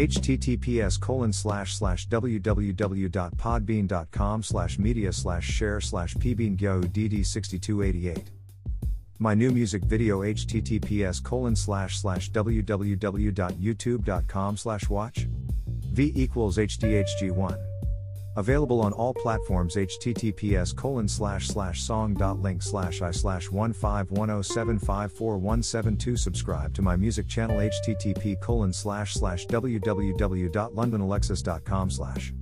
https colon slash slash www.podbean.com slash media slash share slash pbeangyo dd6288 my new music video https colon slash slash www.youtube.com slash watch v equals hdhg1 available on all platforms https colon slash slash song dot link slash i slash 15107544172 subscribe to my music channel http colon slash slash www.londonalexis.com slash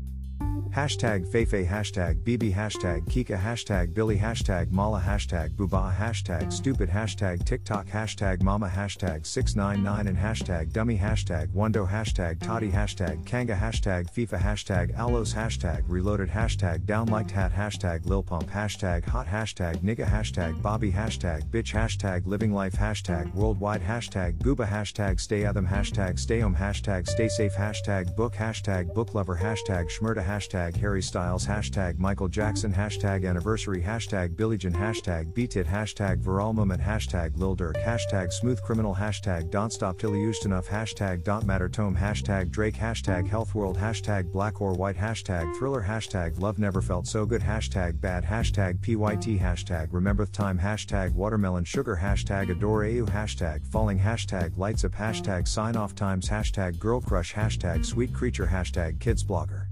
Hashtag Feifei Hashtag BB Hashtag Kika Hashtag Billy Hashtag Mala Hashtag Booba Hashtag Stupid Hashtag TikTok Hashtag Mama Hashtag 699 and Hashtag Dummy Hashtag Wando Hashtag Toddy Hashtag Kanga Hashtag FIFA Hashtag Alos Hashtag Reloaded Hashtag Downliked Hat Hashtag Lil Pump Hashtag Hot Hashtag Nigga Hashtag Bobby Hashtag Bitch Hashtag Living Life Hashtag Worldwide Hashtag Gooba Hashtag Stay Adam Hashtag Stay Home Hashtag Stay Safe Hashtag Book Hashtag Book Lover Hashtag Schmurda Hashtag hashtag Harry Styles, hashtag Michael Jackson, hashtag anniversary, hashtag Billie Jean, hashtag Beatit, hashtag Viral Moment, hashtag Lil Durk, hashtag Smooth Criminal, hashtag Don't Stop Till You Used Enough, hashtag Don't Matter Tome, hashtag Drake, hashtag Health World, hashtag Black or White, hashtag Thriller, hashtag Love Never Felt So Good, hashtag Bad, hashtag PYT, hashtag Remember Time, hashtag Watermelon Sugar, hashtag Adore You, hashtag Falling, hashtag Lights Up, hashtag Sign Off Times, hashtag Girl Crush, hashtag Sweet Creature, hashtag Kids Blogger.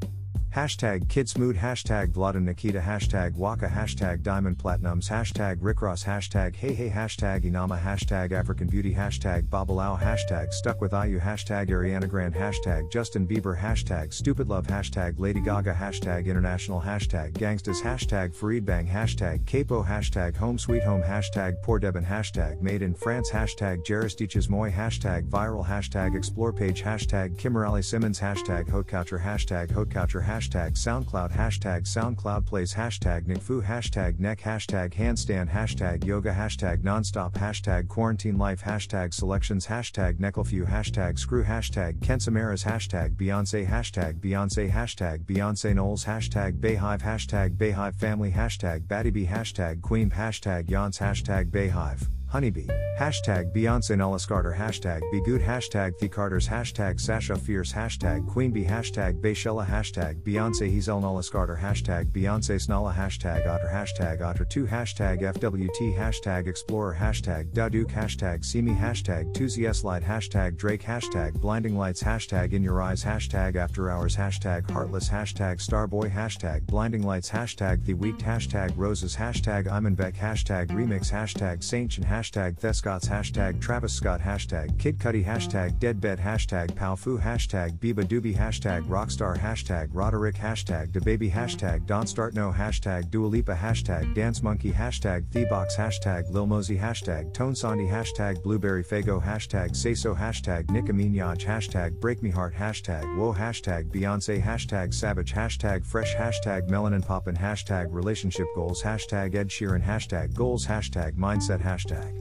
Hashtag Kidsmood, hashtag Vlada Nikita, hashtag Waka, hashtag Diamond Platinums, hashtag Rick Ross, hashtag Hey Hey, hashtag Inama, hashtag African Beauty, hashtag Babalao, hashtag Stuck with IU, hashtag Ariana Grande, hashtag Justin Bieber, hashtag Stupid Love, hashtag Lady Gaga, hashtag International, hashtag Gangstas, hashtag Farid Bang, hashtag Capo, hashtag Home Sweet Home, hashtag Poor Debin, hashtag Made in France, hashtag Jaristiches Moy, hashtag Viral, hashtag Explore Page, hashtag Kimberly Simmons, hashtag Couture, hashtag Couture, hashtag hashtag SoundCloud, hashtag SoundCloud plays, hashtag NickFu, hashtag neck, hashtag handstand, hashtag yoga, hashtag nonstop, hashtag quarantine life, hashtag selections, hashtag Necklefew, hashtag screw, hashtag Kensamaras, hashtag Beyonce, hashtag Beyonce, hashtag Beyonce Knowles, hashtag BeyHive, hashtag BeyHive family, hashtag Batty hashtag Queen, hashtag Yance, hashtag BeyHive. Honeybee. Hashtag Beyonce Knowles Carter. Hashtag Be Good. Hashtag The Carters. Hashtag Sasha Fierce. Hashtag Queen Bee. Hashtag Bayshella. Hashtag Beyonce Hazel Knowles Carter. Hashtag Beyonce Snala. Hashtag Otter. Hashtag Otter2. Hashtag FWT. Hashtag Explorer. Hashtag Daduke. Hashtag See Me. Hashtag 2ZS Light. Hashtag Drake. Hashtag Blinding Lights. Hashtag In Your Eyes. Hashtag After Hours. Hashtag Heartless. Hashtag Starboy. Hashtag Blinding Lights. Hashtag The Weeknd. Hashtag Roses. Hashtag Imanbek. Hashtag Remix. Hashtag Saint and hashtag The Scotts hashtag Travis Scott hashtag Kid Cudi hashtag Death Bed hashtag Powfu hashtag beabadoobee hashtag Rockstar hashtag Roddy Ricch hashtag DaBaby hashtag Don't Start No hashtag Dua Lipa hashtag Dance Monkey hashtag Thebox hashtag Lil Mosey hashtag Tones and I hashtag Blueberry Faygo hashtag Say So hashtag Nicki Minaj hashtag Break Me Heart hashtag Whoa hashtag Beyonce hashtag Savage hashtag Fresh hashtag Melanin Poppin hashtag Relationship Goals hashtag Ed Sheeran hashtag Goals hashtag Mindset hashtag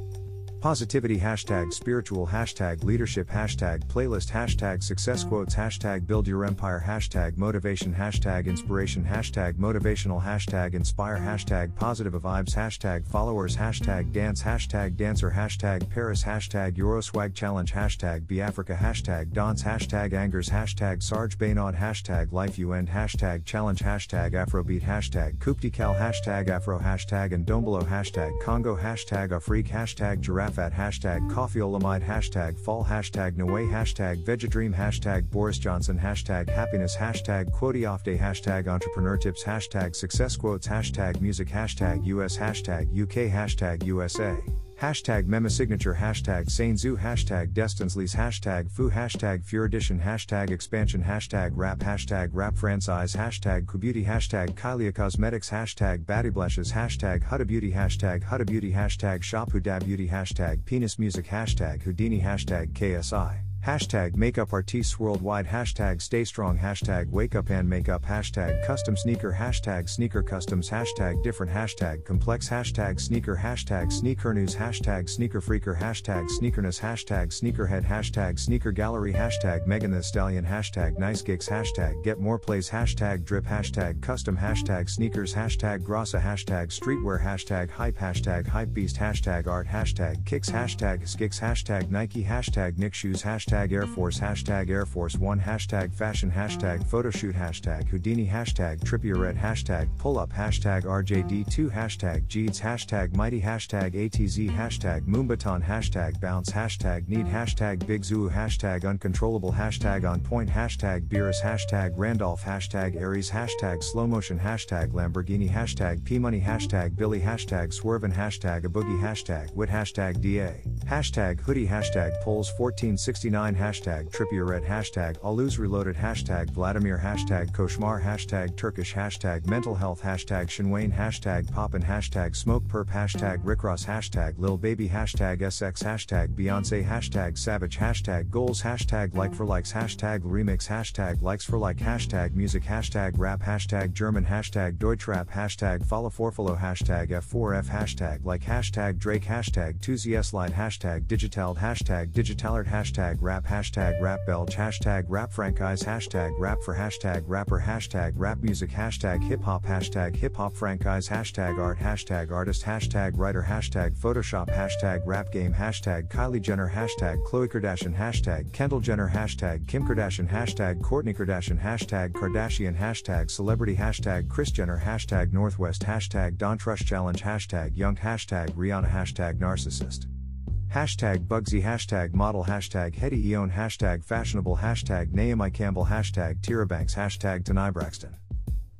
Positivity hashtag spiritual hashtag leadership hashtag playlist hashtag success quotes hashtag build your empire hashtag motivation hashtag inspiration hashtag motivational hashtag inspire hashtag positive vibes hashtag followers hashtag dance hashtag dancer hashtag Paris hashtag Euroswag challenge hashtag be Africa hashtag dance hashtag angers hashtag Serge Beynaud hashtag life you end hashtag challenge hashtag Afrobeat hashtag Kuptikal hashtag Afro hashtag and Dombolo hashtag Congo hashtag Afrik hashtag giraffe at hashtag coffeeolamide hashtag fall hashtag Noe hashtag Vegedream hashtag Boris Johnson hashtag happiness hashtag quote off day hashtag entrepreneur tips hashtag success quotes hashtag music hashtag US hashtag UK hashtag USA Hashtag Mema Signature Hashtag Sainzu Hashtag Destinsleys Hashtag Fu Hashtag Fure Edition Hashtag Expansion Hashtag Rap Hashtag Rap Franchise Hashtag Kubeauty Hashtag Kylie Cosmetics Hashtag Batty Blushes Hashtag Huda Beauty Hashtag Huda Beauty Hashtag Shop Huda Beauty Hashtag Penis Music Hashtag Houdini Hashtag KSI Hashtag Makeup Artists Worldwide. Hashtag Stay Strong. Hashtag Wake Up and Makeup Hashtag Custom Sneaker. Hashtag Sneaker Customs. Hashtag Different. Hashtag Complex. Hashtag Sneaker. Hashtag Sneaker News. Hashtag Sneaker Freaker. Hashtag Sneakerness. Hashtag Sneakerhead. Hashtag Sneaker Gallery. Hashtag Megan Thee Stallion. Hashtag Nice Gigs. Hashtag Get More Plays. Hashtag Drip. Hashtag Custom. Hashtag Sneakers. Hashtag Grassa Hashtag Streetwear. Hashtag Hype. Hashtag Hype Beast. Hashtag Art. Hashtag Kicks. Hashtag Skicks. Hashtag Nike. Hashtag Nick Shoes. Hashtag hashtag Air Force hashtag Air Force One hashtag fashion hashtag photoshoot hashtag Houdini hashtag Trippie Redd hashtag pull up hashtag RJD2 hashtag Jeeds hashtag mighty hashtag ATZ hashtag Moombahton hashtag bounce hashtag need hashtag Big Zoo hashtag uncontrollable hashtag on point hashtag Beerus hashtag Randolph hashtag Aries hashtag slow motion hashtag Lamborghini hashtag P money hashtag Billy hashtag swervin hashtag a boogie hashtag wit hashtag DA hashtag hoodie hashtag polls 1469 hashtag Trippie Redd hashtag Aluz reloaded hashtag Vladimir hashtag Koshmar hashtag Turkish hashtag mental health hashtag Shinwane hashtag poppin hashtag smoke perp hashtag Rickross hashtag Lil Baby hashtag SX hashtag Beyonce hashtag Savage hashtag goals hashtag like for likes hashtag remix hashtag likes for like hashtag music hashtag rap hashtag German hashtag Deutschrap hashtag follow for follow hashtag F4F hashtag like hashtag Drake hashtag 2ZS line hashtag digital hashtag digitalert hashtag rap hashtag rap belge hashtag rap franchise hashtag rap for hashtag rapper hashtag rap music hashtag hip hop hashtag hip hop franchise hashtag art hashtag artist hashtag writer hashtag photoshop hashtag rap game hashtag Kylie Jenner hashtag Khloe Kardashian hashtag Kendall Jenner hashtag Kim Kardashian hashtag Kourtney Kardashian hashtag Kardashian hashtag celebrity hashtag Kris Jenner hashtag Northwest hashtag Don Trush challenge hashtag Young hashtag Rihanna hashtag narcissist Hashtag Bugsy Hashtag Model Hashtag Hetty Eon Hashtag Fashionable Hashtag Naomi Campbell Hashtag Tyra Banks Hashtag Tanai Braxton.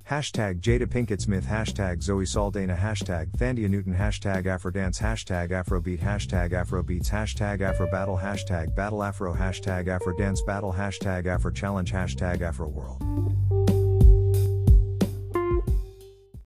Hashtag Jada Pinkett Smith Hashtag Zoe Saldana Hashtag Thandie Newton Hashtag Afrodance Hashtag Afrobeat Hashtag Afrobeats Hashtag Afrobattle Hashtag Battle Afro Hashtag Afrodance Battle Hashtag Afro Challenge Hashtag Afro World